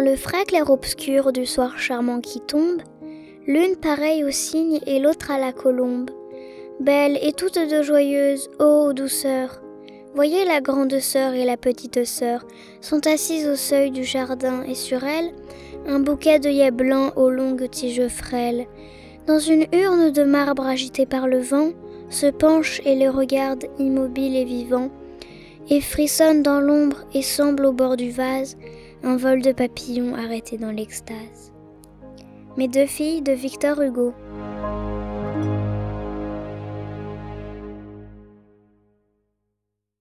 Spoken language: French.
Dans le frais clair-obscur du soir charmant qui tombe, l'une pareille au cygne et l'autre à la colombe, belle et toutes deux joyeuses, ô douceur. Voyez la grande sœur et la petite sœur sont assises au seuil du jardin et sur elles, un bouquet d'œillets blancs aux longues tiges frêles. Dans une urne de marbre agitée par le vent, se penche et les regarde immobile et vivant, et frissonne dans l'ombre et semble au bord du vase un vol de papillons arrêté dans l'extase. Mes deux filles de Victor Hugo.